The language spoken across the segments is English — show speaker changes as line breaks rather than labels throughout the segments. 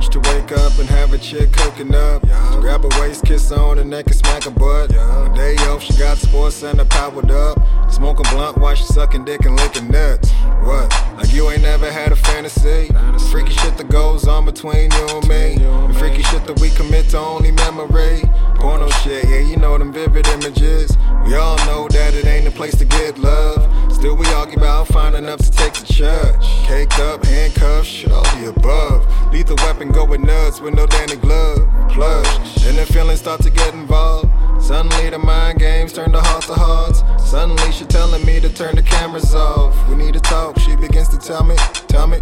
much to wake up and have a chick cooking up. Grab a waist, kiss her on the neck and smack her butt. On day off, she got sports center powered up. Smoking blunt while she sucking dick and licking nuts. What? Like you ain't never had a fantasy? Freaky shit that goes on between you and me. The freaky shit that we commit to only memory. Still, we argue about finding enough to take to church. Caked up, handcuffs, shit, all the above. Lethal weapon going nuts with no Danny glove. Plush, and the feelings start to get involved. Suddenly, the mind games turn to heart to hearts. Suddenly, she telling me to turn the cameras off. We need to talk. She begins to tell me, tell me.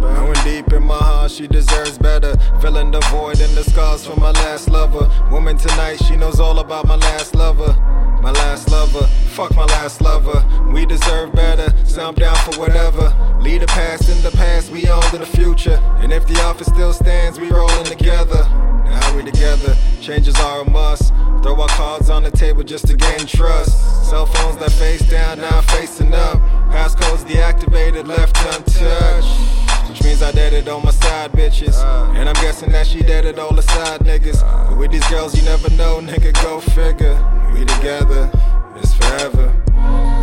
Knowing deep in my heart she deserves better. Filling the void and the scars from my last lover. Woman tonight, she knows all about my last lover. My last lover, fuck my last lover. We deserve better, so I'm down for whatever. Leave the past in the past, we on to the future. And if the office still stands, we rolling together. Now we together, changes are a must. Throw our cards on the table just to gain trust. Cell phones that face down, now facing up. Passcodes deactivated, left untouched. Which means I dated all my side bitches. Uh. And I'm guessing that she dated all the side niggas. Uh. But with these girls, you never know, nigga, go figure. We together, it's forever.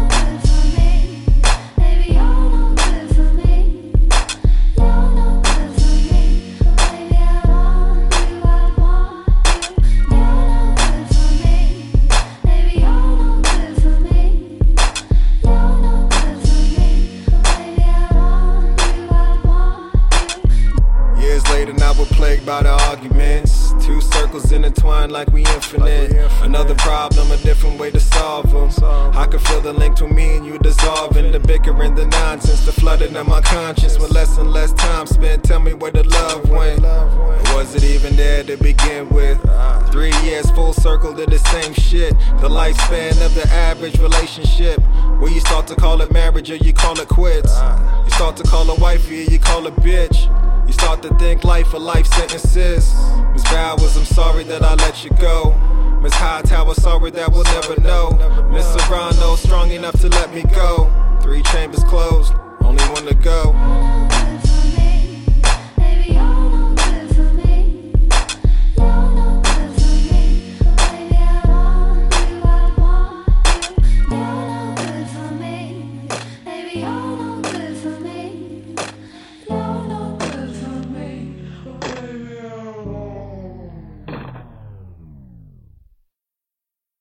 The arguments. Two circles intertwined like we infinite. Another problem, a different way to solve them. I can feel the link to me and you dissolving. The bickering, the nonsense, the flooding of my conscience. With less and less time spent, tell me where the love went. Or was it even there to begin with? Three years full circle to the same shit. The lifespan of the average relationship. Where you start to call it marriage or you call it quits. You start to call a wifey or you call a bitch. You start to think life or life sentences. Miss Bowers, I'm sorry that I let you go. Miss Hightower, sorry that we'll never know. Miss Serrano, strong enough to let me go. Three chambers closed, only one to go.